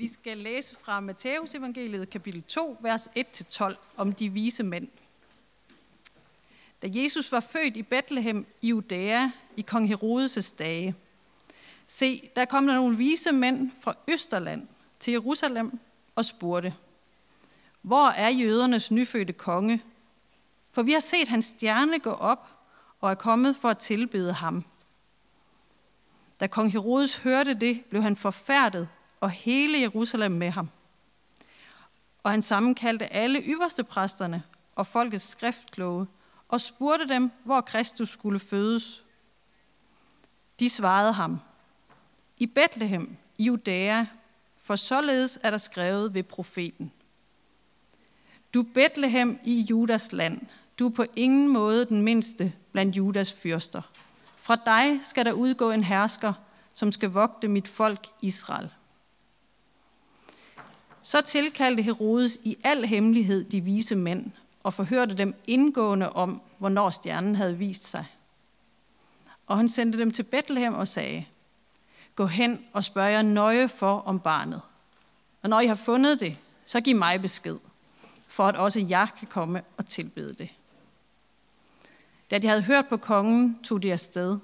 Vi skal læse fra Matteus evangeliet kapitel 2, vers 1-12 om de vise mænd. Da Jesus var født i Bethlehem i Judæa i kong Herodes' dage, se, der kom der nogle vise mænd fra Østerland til Jerusalem og spurgte, hvor er jødernes nyfødte konge? For vi har set hans stjerne gå op og er kommet for at tilbede ham. Da kong Herodes hørte det, blev han forfærdet, og hele Jerusalem med ham. Og han sammenkaldte alle ypperste præsterne og folkets skriftkloge og spurgte dem, hvor Kristus skulle fødes. De svarede ham, i Bethlehem, i Judæa, for således er der skrevet ved profeten. Du Bethlehem i Judas land, du er på ingen måde den mindste blandt Judas fyrster. Fra dig skal der udgå en hersker, som skal vogte mit folk Israel. Så tilkaldte Herodes i al hemmelighed de vise mænd og forhørte dem indgående om, hvornår stjernen havde vist sig. Og han sendte dem til Bethlehem og sagde, Gå hen og spørg jer nøje for om barnet. Og når I har fundet det, så giv mig besked, for at også jeg kan komme og tilbede det. Da de havde hørt på kongen, tog de afsted.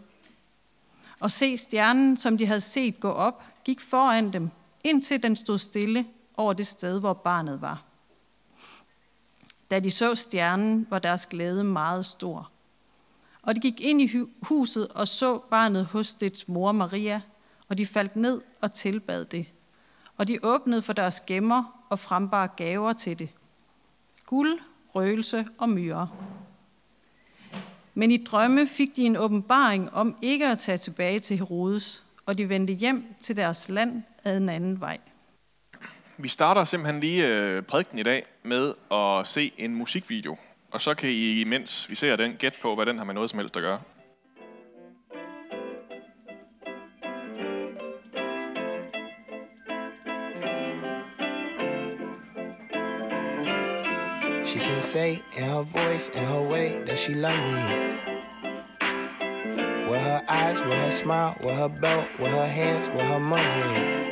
Og se stjernen, som de havde set gå op, gik foran dem, indtil den stod stille over det sted, hvor barnet var. Da de så stjernen, var deres glæde meget stor. Og de gik ind i huset og så barnet hos dets mor Maria, og de faldt ned og tilbad det. Og de åbnede for deres gemmer og frembar gaver til det. Guld, røgelse og myre. Men i drømme fik de en åbenbaring om ikke at tage tilbage til Herodes, og de vendte hjem til deres land ad en anden vej. Vi starter simpelthen lige øh, prædiken i dag med at se en musikvideo. Og så kan I, imens vi ser den, gætte på, hvad den har med noget som helst at gøre. She can say in her voice, in her way, that she love me. With her eyes, with her smile, with her belt, with her hands, with her money.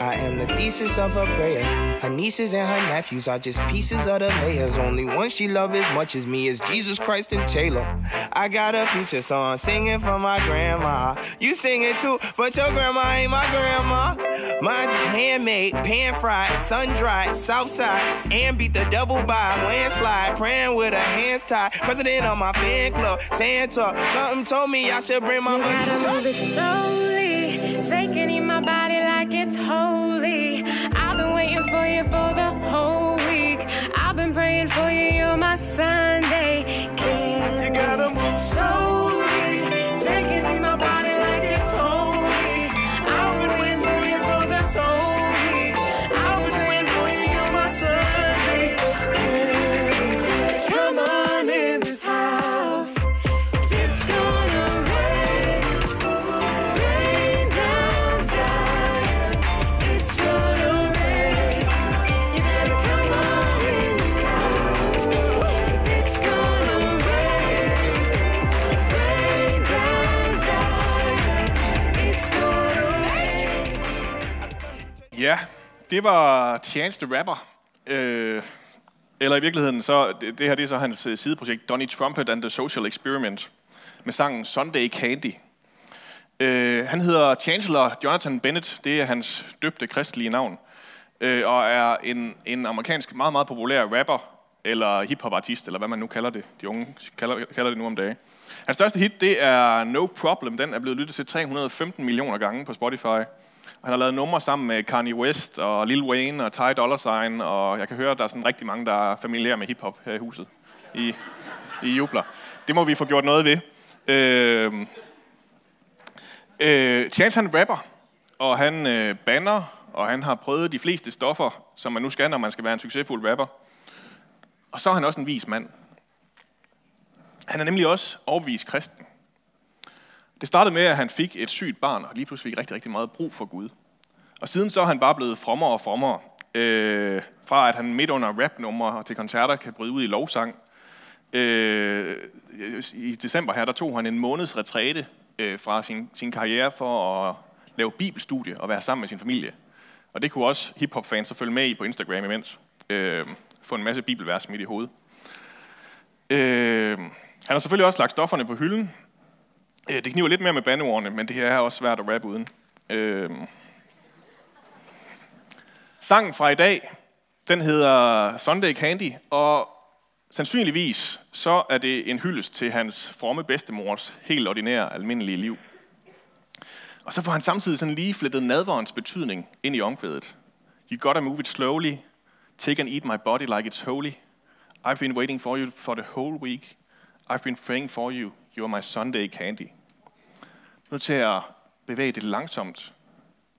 I am the thesis of her prayers. Her nieces and her nephews are just pieces of the layers. Only one she love as much as me is Jesus Christ and Taylor. I got a future song singing for my grandma. You sing it too, but your grandma ain't my grandma. Mine's handmade, pan fried, sun dried, south side, and beat the devil by a landslide. Praying with her hands tied. President of my fan club, Santa. Something told me I should bring my You gotta taking in my body like it's holy. I've been waiting for you for the whole week. I've been praying for you, you're my Sunday. Det var Chance the Rapper. Øh, eller i virkeligheden, så det, det her det er så hans øh, sideprojekt, Donny Trumpet and the Social Experiment, med sangen Sunday Candy. Øh, han hedder Chancellor Jonathan Bennett, det er hans døbte kristelige navn, øh, og er en, en amerikansk meget, meget populær rapper, eller hiphop-artist, eller hvad man nu kalder det. De unge kalder, kalder det nu om dagen. Hans største hit, det er No Problem. Den er blevet lyttet til 315 millioner gange på Spotify. Han har lavet numre sammen med Kanye West og Lil Wayne og Ty Dolla Sign, og jeg kan høre, at der er sådan rigtig mange, der er familiære med hiphop her i huset. I, I jubler. Det må vi få gjort noget ved. Øh, øh, Chance han rapper, og han øh, banner, og han har prøvet de fleste stoffer, som man nu skal, når man skal være en succesfuld rapper. Og så er han også en vis mand. Han er nemlig også overbevist kristen. Det startede med, at han fik et sygt barn, og lige pludselig fik rigtig, rigtig meget brug for Gud. Og siden så er han bare blevet frommere og frommere. Øh, fra at han midt under rapnumre og til koncerter kan bryde ud i lovsang. Øh, I december her, der tog han en måneds retræte øh, fra sin, sin karriere for at lave bibelstudie og være sammen med sin familie. Og det kunne også hiphop-fans så følge med i på Instagram imens. Øh, få en masse bibelvers midt i hovedet. Øh, han har selvfølgelig også lagt stofferne på hylden. Øh, det kniver lidt mere med bandeordene, men det her er også svært at rappe uden. Øh, sangen fra i dag, den hedder Sunday Candy, og sandsynligvis så er det en hyldest til hans fromme bedstemors helt ordinære, almindelige liv. Og så får han samtidig sådan lige flettet nadverens betydning ind i omkvædet. You gotta move it slowly. Take and eat my body like it's holy. I've been waiting for you for the whole week. I've been praying for you. You're my Sunday candy. Nu til at bevæge det langsomt.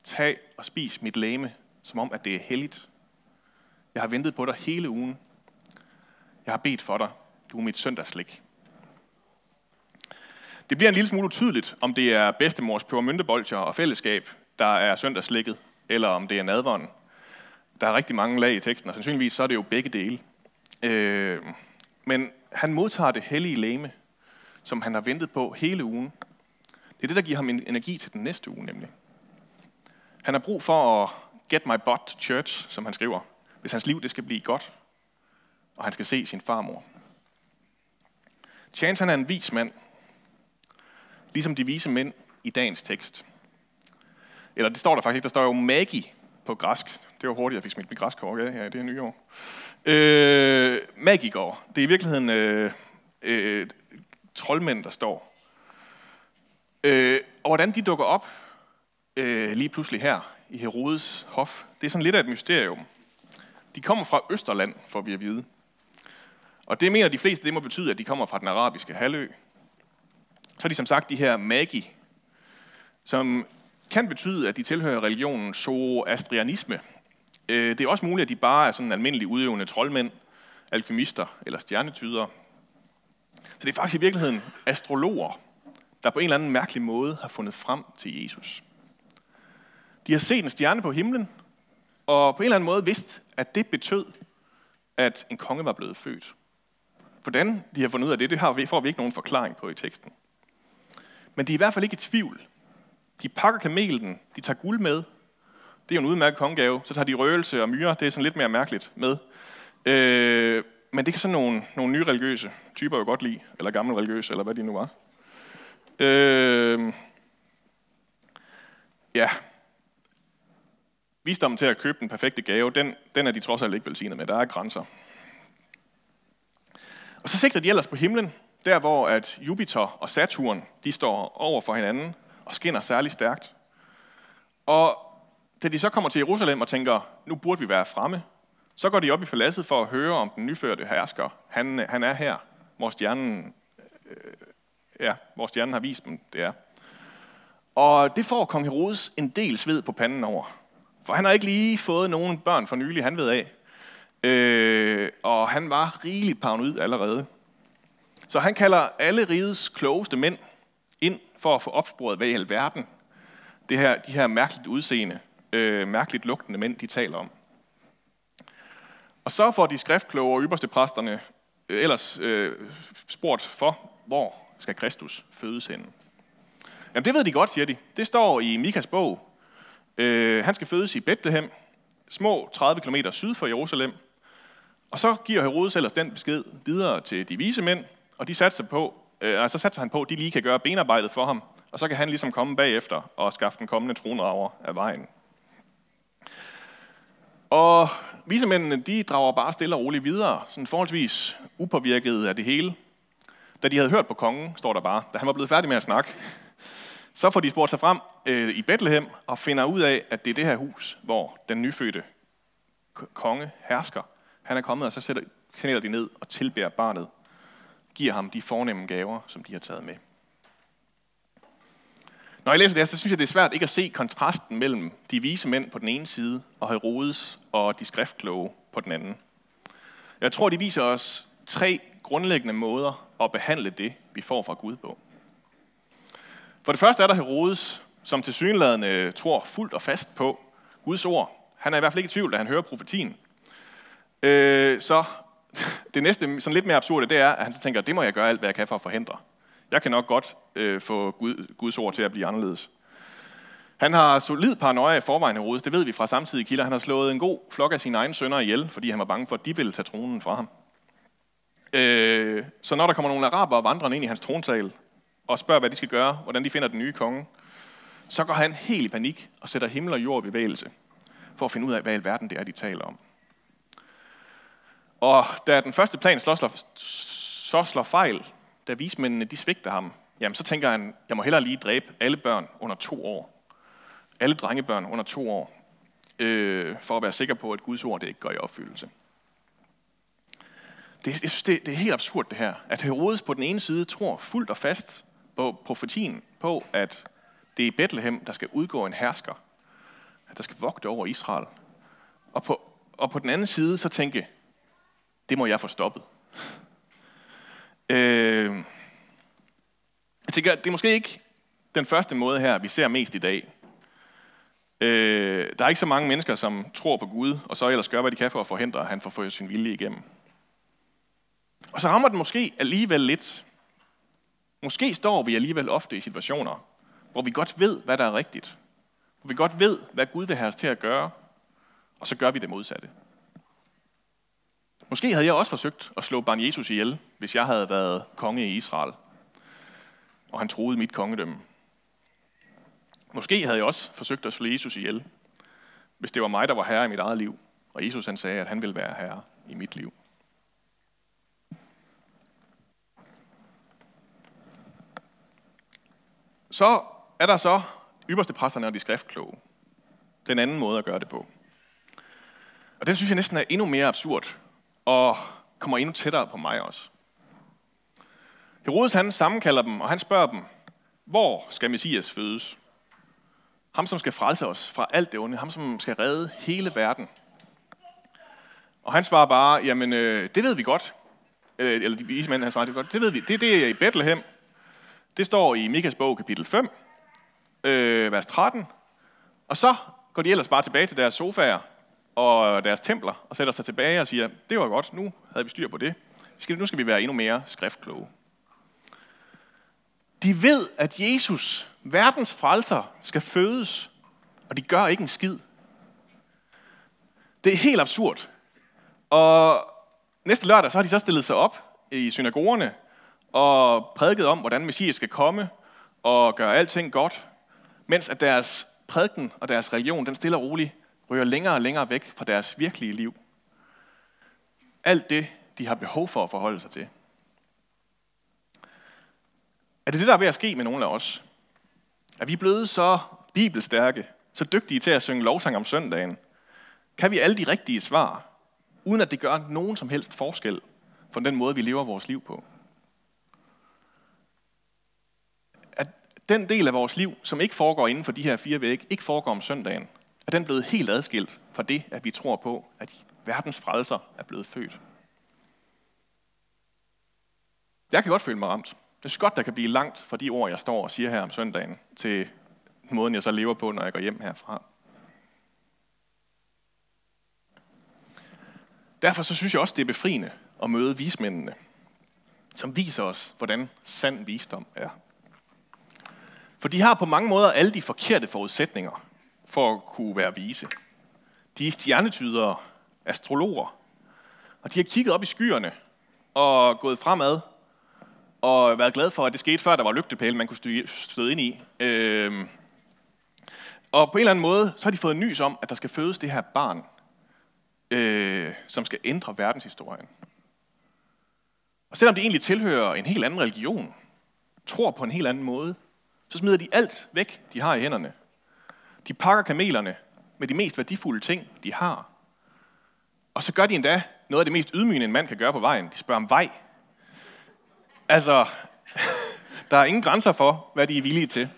Tag og spis mit læme, som om at det er helligt. Jeg har ventet på dig hele ugen. Jeg har bedt for dig. Du er mit søndagslik. Det bliver en lille smule utydeligt, om det er bedstemors pebermyntebolcher og fællesskab, der er søndagslikket, eller om det er nadvånden. Der er rigtig mange lag i teksten, og sandsynligvis så er det jo begge dele. Øh, men han modtager det hellige læme, som han har ventet på hele ugen. Det er det, der giver ham energi til den næste uge, nemlig. Han har brug for at get my butt to church, som han skriver, hvis hans liv det skal blive godt, og han skal se sin farmor. Chance han er en vis mand, ligesom de vise mænd i dagens tekst. Eller det står der faktisk ikke, der står jo magi på græsk. Det var hurtigt, jeg fik smidt mit græsk af her i det her nye år. Øh, magikår. Det er i virkeligheden øh, øh, troldmænd, der står. Øh, og hvordan de dukker op øh, lige pludselig her i Herodes hof, det er sådan lidt af et mysterium. De kommer fra Østerland, får vi at vide. Og det mener de fleste, det må betyde, at de kommer fra den arabiske halvø. Så er de som sagt de her magi, som kan betyde, at de tilhører religionen zoroastrianisme. Øh, det er også muligt, at de bare er sådan almindelige udøvende troldmænd, alkymister eller stjernetydere. Så det er faktisk i virkeligheden astrologer, der på en eller anden mærkelig måde har fundet frem til Jesus. De har set en stjerne på himlen, og på en eller anden måde vidst, at det betød, at en konge var blevet født. Hvordan de har fundet ud af det, det har vi, får vi ikke nogen forklaring på i teksten. Men de er i hvert fald ikke i tvivl. De pakker kamelen, de tager guld med. Det er jo en udmærket kongegave. Så tager de røgelse og myre, det er sådan lidt mere mærkeligt med. Øh, men det kan sådan nogle, nogle nye religiøse typer jo godt lide, eller gamle religiøse, eller hvad de nu var. Øh, ja. Visdommen til at købe den perfekte gave, den, den er de trods alt ikke velsignet med. Der er grænser. Og så sigter de ellers på himlen, der hvor at Jupiter og Saturn, de står over for hinanden og skinner særlig stærkt. Og da de så kommer til Jerusalem og tænker, nu burde vi være fremme, så går de op i paladset for at høre om den nyførte hersker. Han, han er her, hvor stjernen, øh, ja, hvor stjernen har vist dem, det er. Og det får kong Herodes en del sved på panden over. For han har ikke lige fået nogen børn for nylig, han ved af. Øh, og han var rigeligt ud allerede. Så han kalder alle rigets klogeste mænd ind for at få opsporet, hvad i alverden det her, de her mærkeligt udseende, øh, mærkeligt lugtende mænd, de taler om. Og så får de skriftkloge og ypperste præsterne øh, ellers øh, spurgt for, hvor skal Kristus fødes henne. Jamen det ved de godt, siger de. Det står i Mikas bog. Øh, han skal fødes i Bethlehem, små 30 km syd for Jerusalem. Og så giver Herodes ellers den besked videre til de vise mænd, og de satser på, øh, så satser han på, at de lige kan gøre benarbejdet for ham, og så kan han ligesom komme bagefter og skaffe den kommende tronrager af vejen. Og visemændene, de drager bare stille og roligt videre, sådan forholdsvis upåvirket af det hele. Da de havde hørt på kongen, står der bare, da han var blevet færdig med at snakke, så får de spurgt sig frem øh, i Bethlehem og finder ud af, at det er det her hus, hvor den nyfødte konge hersker. Han er kommet, og så sætter, knæler de ned og tilbærer barnet giver ham de fornemme gaver, som de har taget med. Når jeg læser det her, så synes jeg, det er svært ikke at se kontrasten mellem de vise mænd på den ene side, og Herodes og de skriftkloge på den anden. Jeg tror, de viser os tre grundlæggende måder at behandle det, vi får fra Gud på. For det første er der Herodes, som til synlædende øh, tror fuldt og fast på Guds ord. Han er i hvert fald ikke i tvivl, da han hører profetien. Øh, så det næste, sådan lidt mere absurde, det er, at han så tænker, det må jeg gøre alt, hvad jeg kan for at forhindre. Jeg kan nok godt øh, få Gud, Guds ord til at blive anderledes. Han har solid paranoia i forvejen Herodes, det ved vi fra samtidige kilder. Han har slået en god flok af sine egne sønner ihjel, fordi han var bange for, at de ville tage tronen fra ham. Øh, så når der kommer nogle araber vandrende ind i hans tronsal og spørger, hvad de skal gøre, hvordan de finder den nye konge, så går han helt i panik og sætter himmel og jord i bevægelse for at finde ud af, hvad i alverden det er, de taler om. Og da den første plan slår, slår, så slår fejl, da vismændene de svigter ham, jamen så tænker han, jeg må hellere lige dræbe alle børn under to år. Alle drengebørn under to år. Øh, for at være sikker på, at Guds ord det ikke går i opfyldelse. Det, jeg synes, det, det er helt absurd det her. At Herodes på den ene side tror fuldt og fast profetien, på at det er i Bethlehem, der skal udgå en hersker, at der skal vogte over Israel. Og på, og på den anden side så tænke, det må jeg få stoppet. Øh, jeg tænker, det er måske ikke den første måde her, vi ser mest i dag. Øh, der er ikke så mange mennesker, som tror på Gud, og så ellers gør, hvad de kan for at forhindre, at han får sin vilje igennem. Og så rammer den måske alligevel lidt. Måske står vi alligevel ofte i situationer, hvor vi godt ved, hvad der er rigtigt. Hvor vi godt ved, hvad Gud vil have os til at gøre, og så gør vi det modsatte. Måske havde jeg også forsøgt at slå barn Jesus ihjel, hvis jeg havde været konge i Israel, og han troede mit kongedømme. Måske havde jeg også forsøgt at slå Jesus ihjel, hvis det var mig, der var herre i mit eget liv, og Jesus han sagde, at han ville være herre i mit liv. Så er der så ypperste præsterne og de skriftkloge. Den anden måde at gøre det på. Og den synes jeg næsten er endnu mere absurd, og kommer endnu tættere på mig også. Herodes han sammenkalder dem, og han spørger dem, hvor skal Messias fødes? Ham, som skal frelse os fra alt det onde. Ham, som skal redde hele verden. Og han svarer bare, jamen, øh, det ved vi godt. Eller, eller de vise mænd, han svarer, det godt. Det ved vi. Det, det er i Bethlehem. Det står i Mikas bog, kapitel 5, øh, vers 13. Og så går de ellers bare tilbage til deres sofaer og deres templer, og sætter sig tilbage og siger, det var godt, nu havde vi styr på det. Nu skal vi være endnu mere skriftkloge. De ved, at Jesus, verdens frelser, skal fødes, og de gør ikke en skid. Det er helt absurd. Og næste lørdag, så har de så stillet sig op i synagogerne og prædiket om, hvordan Messias skal komme og gøre alting godt, mens at deres prædiken og deres religion, den stille og roligt ryger længere og længere væk fra deres virkelige liv. Alt det, de har behov for at forholde sig til. Er det det, der er ved at ske med nogle af os? Er vi blevet så bibelstærke, så dygtige til at synge lovsang om søndagen? Kan vi alle de rigtige svar, uden at det gør nogen som helst forskel for den måde, vi lever vores liv på? At den del af vores liv, som ikke foregår inden for de her fire vægge, ikke foregår om søndagen, er den blevet helt adskilt fra det, at vi tror på, at verdens frelser er blevet født. Jeg kan godt føle mig ramt. Det er godt, der kan blive langt fra de ord, jeg står og siger her om søndagen, til måden, jeg så lever på, når jeg går hjem herfra. Derfor så synes jeg også, det er befriende at møde vismændene, som viser os, hvordan sand visdom er. For de har på mange måder alle de forkerte forudsætninger for at kunne være vise. De er stjernetydere, astrologer, og de har kigget op i skyerne og gået fremad og været glad for, at det skete før, der var lygtepæle, man kunne støde ind i. Øhm, og på en eller anden måde, så har de fået nys om, at der skal fødes det her barn, øh, som skal ændre verdenshistorien. Og selvom de egentlig tilhører en helt anden religion, tror på en helt anden måde, så smider de alt væk, de har i hænderne. De pakker kamelerne med de mest værdifulde ting, de har. Og så gør de endda noget af det mest ydmygende, en mand kan gøre på vejen. De spørger om vej. Altså, der er ingen grænser for, hvad de er villige til.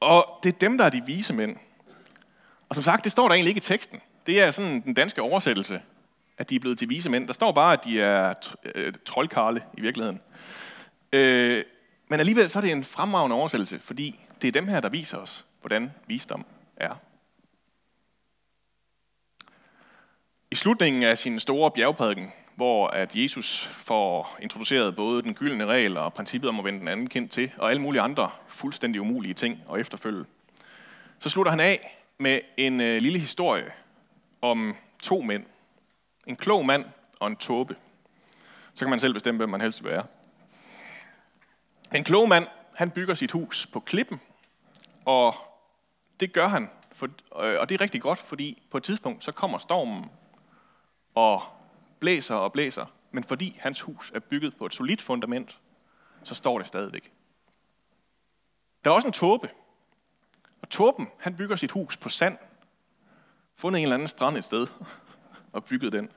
Og det er dem, der er de vise mænd. Og som sagt, det står der egentlig ikke i teksten. Det er sådan den danske oversættelse, at de er blevet til vise mænd. Der står bare, at de er øh, troldkarle i virkeligheden. Øh, men alligevel så er det en fremragende oversættelse, fordi det er dem her, der viser os, hvordan visdom er. I slutningen af sin store bjergprædiken, hvor at Jesus får introduceret både den gyldne regel og princippet om at vende den anden kind til, og alle mulige andre fuldstændig umulige ting og efterfølge. Så slutter han af med en øh, lille historie om to mænd. En klog mand og en tåbe. Så kan man selv bestemme, hvem man helst vil være. En klog mand, han bygger sit hus på klippen, og det gør han, for, øh, og det er rigtig godt, fordi på et tidspunkt, så kommer stormen og blæser og blæser, men fordi hans hus er bygget på et solidt fundament, så står det stadigvæk. Der er også en tåbe, og tåben, han bygger sit hus på sand, fundet en eller anden strand et sted, og bygget den.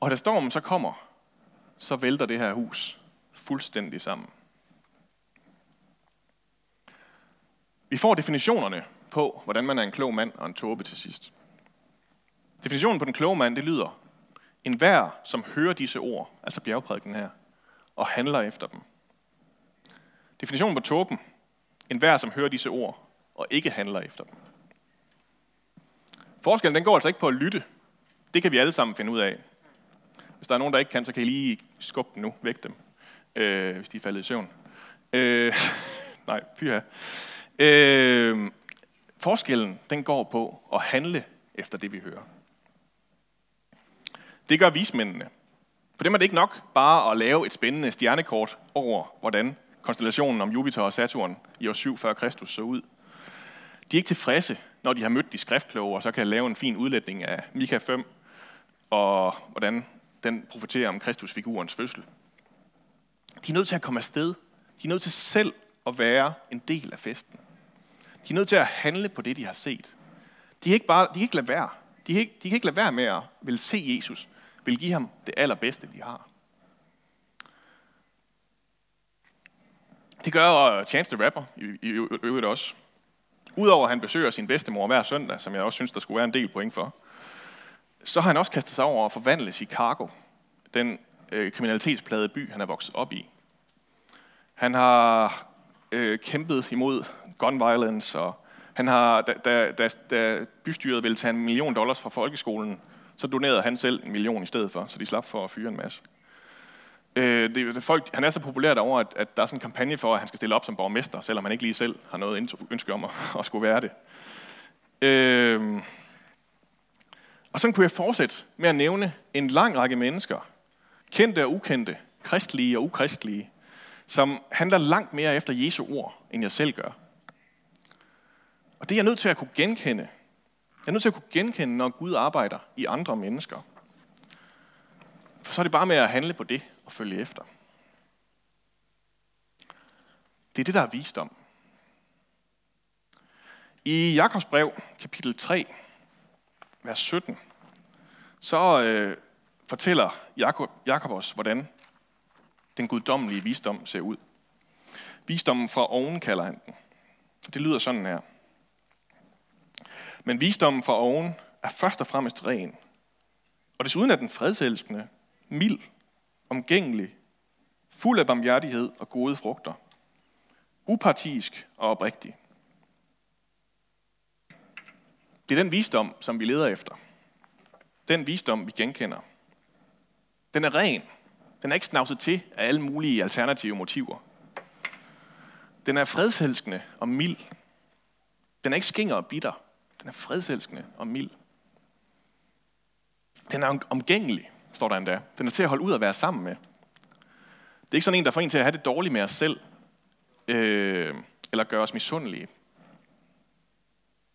Og da stormen så kommer, så vælter det her hus fuldstændig sammen. Vi får definitionerne på, hvordan man er en klog mand og en tåbe til sidst. Definitionen på den kloge mand, det lyder, en hver, som hører disse ord, altså bjergprædiken her, og handler efter dem. Definitionen på tåben, en hver, som hører disse ord, og ikke handler efter dem. Forskellen den går altså ikke på at lytte. Det kan vi alle sammen finde ud af. Hvis der er nogen, der ikke kan, så kan I lige skubbe dem nu, væk dem, øh, hvis de er faldet i søvn. Øh, nej, fyr øh, Forskellen den går på at handle efter det, vi hører. Det gør vismændene. For dem er det ikke nok bare at lave et spændende stjernekort over, hvordan konstellationen om Jupiter og Saturn i år 7 før Kristus så ud. De er ikke tilfredse, når de har mødt de skriftkloge, og så kan lave en fin udlægning af Mika 5, og hvordan den profeterer om Kristusfigurens fødsel. De er nødt til at komme afsted. De er nødt til selv at være en del af festen. De er nødt til at handle på det, de har set. De kan ikke, bare, de kan ikke lade være. De kan ikke, de kan ikke lade være med at vil se Jesus, vil give ham det allerbedste, de har. Det gør øh, Chance the Rapper i, øvrigt også. Udover at han besøger sin bedstemor hver søndag, som jeg også synes, der skulle være en del point for, så har han også kastet sig over at forvandle Chicago, den øh, kriminalitetsplade by, han er vokset op i. Han har øh, kæmpet imod gun violence, og han har, da, da, da, da bystyret ville tage en million dollars fra folkeskolen, så donerede han selv en million i stedet for, så de slap for at fyre en masse. Øh, det, det, folk, han er så populær derovre, at, at der er sådan en kampagne for, at han skal stille op som borgmester, selvom han ikke lige selv har noget ønske om at, at skulle være det. Øh, og sådan kunne jeg fortsætte med at nævne en lang række mennesker, kendte og ukendte, kristlige og ukristelige, som handler langt mere efter Jesu ord, end jeg selv gør. Og det er jeg nødt til at kunne genkende. Jeg er nødt til at kunne genkende, når Gud arbejder i andre mennesker. For så er det bare med at handle på det og følge efter. Det er det, der er visdom. I Jakobs brev, kapitel 3, vers 17, så øh, fortæller Jakob, Jakob os, hvordan den guddommelige visdom ser ud. Visdommen fra oven kalder han den. Det lyder sådan her. Men visdommen fra oven er først og fremmest ren. Og desuden er den fredselskende, mild, omgængelig, fuld af barmhjertighed og gode frugter. Upartisk og oprigtig. Det er den visdom, som vi leder efter. Den visdom, vi genkender. Den er ren. Den er ikke snavset til af alle mulige alternative motiver. Den er fredselskende og mild. Den er ikke skinger og bitter. Den er fredselskende og mild. Den er omgængelig, står der endda. Den er til at holde ud og være sammen med. Det er ikke sådan en, der får en til at have det dårligt med os selv, øh, eller gøre os misundelige.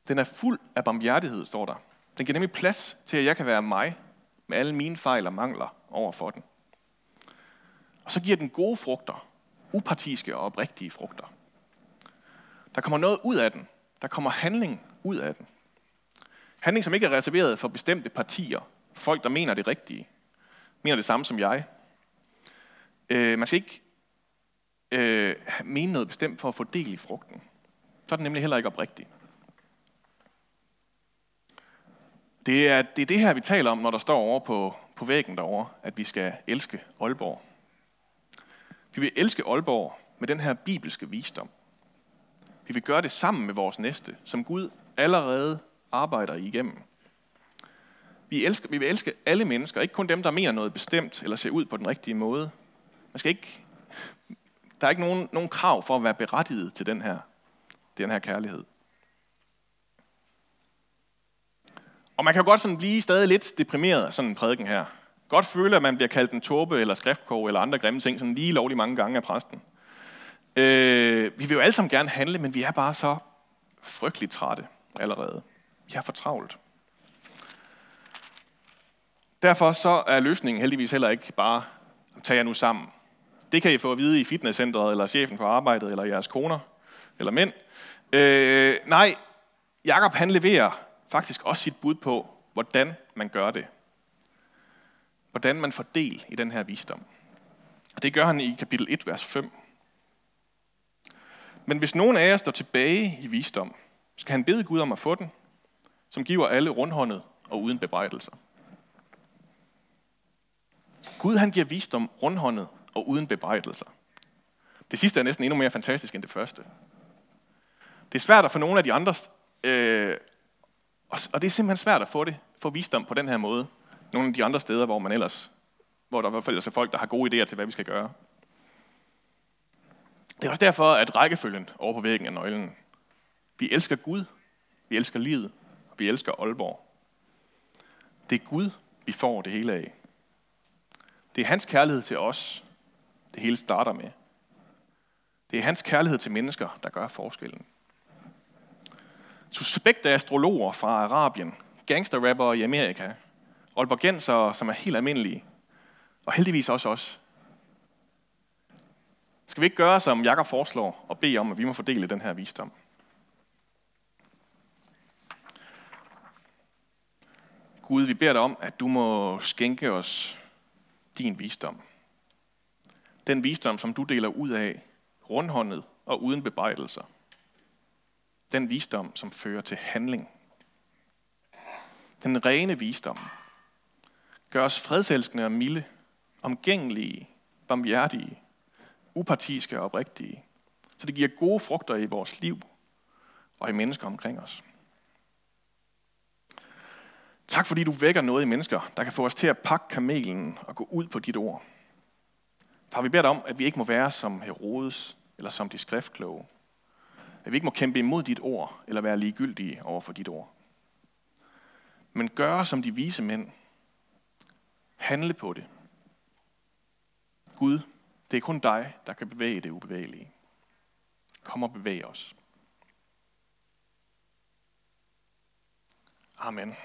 Den er fuld af barmhjertighed, står der. Den giver nemlig plads til, at jeg kan være mig, med alle mine fejl og mangler over for den. Og så giver den gode frugter, upartiske og oprigtige frugter. Der kommer noget ud af den. Der kommer handling ud af den. Handling, som ikke er reserveret for bestemte partier, for folk, der mener det rigtige, mener det samme som jeg. Øh, man skal ikke øh, mene noget bestemt for at få del i frugten. Så er den nemlig heller ikke oprigtig. Det er, det er det her, vi taler om, når der står over på, på væggen derovre, at vi skal elske Aalborg. Vi vil elske Aalborg med den her bibelske visdom. Vi vil gøre det sammen med vores næste, som Gud allerede arbejder igennem. Vi, elsker, vi vil elske alle mennesker, ikke kun dem, der mener noget bestemt, eller ser ud på den rigtige måde. Man skal ikke, der er ikke nogen, nogen krav for at være berettiget til den her, den her kærlighed. Og man kan jo godt sådan blive stadig lidt deprimeret af sådan en prædiken her. Godt føle, at man bliver kaldt en torpe eller skriftkog eller andre grimme ting, sådan lige lovlig mange gange af præsten. Øh, vi vil jo alle sammen gerne handle, men vi er bare så frygteligt trætte allerede. Vi har for travlt. Derfor så er løsningen heldigvis heller ikke bare, tage jer nu sammen. Det kan I få at vide i fitnesscenteret, eller chefen på arbejdet, eller jeres koner, eller mænd. Øh, nej, Jakob han leverer faktisk også sit bud på, hvordan man gør det. Hvordan man får del i den her visdom. Og det gør han i kapitel 1, vers 5. Men hvis nogen af jer står tilbage i visdom, skal han bede Gud om at få den, som giver alle rundhåndet og uden bebrejdelser. Gud han giver visdom rundhåndet og uden bebrejdelser. Det sidste er næsten endnu mere fantastisk end det første. Det er svært at få nogle af de andre, øh, og det er simpelthen svært at få det, få visdom på den her måde. Nogle af de andre steder, hvor man ellers, hvor der i hvert fald er folk, der har gode idéer til, hvad vi skal gøre. Det er også derfor, at rækkefølgen over på væggen er nøglen. Vi elsker Gud, vi elsker livet, og vi elsker Aalborg. Det er Gud, vi får det hele af. Det er hans kærlighed til os, det hele starter med. Det er hans kærlighed til mennesker, der gør forskellen. Suspekte astrologer fra Arabien, gangsterrapper i Amerika, olbergensere, som er helt almindelige, og heldigvis også os. Skal vi ikke gøre, som Jakob foreslår, og bede om, at vi må fordele den her visdom? Gud, vi beder dig om, at du må skænke os din visdom. Den visdom, som du deler ud af, rundhåndet og uden bebrejdelser. Den visdom, som fører til handling. Den rene visdom. Gør os fredselskende og milde, omgængelige, barmhjertige, upartiske og oprigtige, så det giver gode frugter i vores liv og i mennesker omkring os. Tak fordi du vækker noget i mennesker, der kan få os til at pakke kamelen og gå ud på dit ord. Far, vi beder dig om, at vi ikke må være som Herodes eller som de skriftkloge. At vi ikke må kæmpe imod dit ord eller være ligegyldige over for dit ord. Men gøre som de vise mænd. Handle på det. Gud, det er kun dig, der kan bevæge det ubevægelige. Kom og bevæg os. Amen.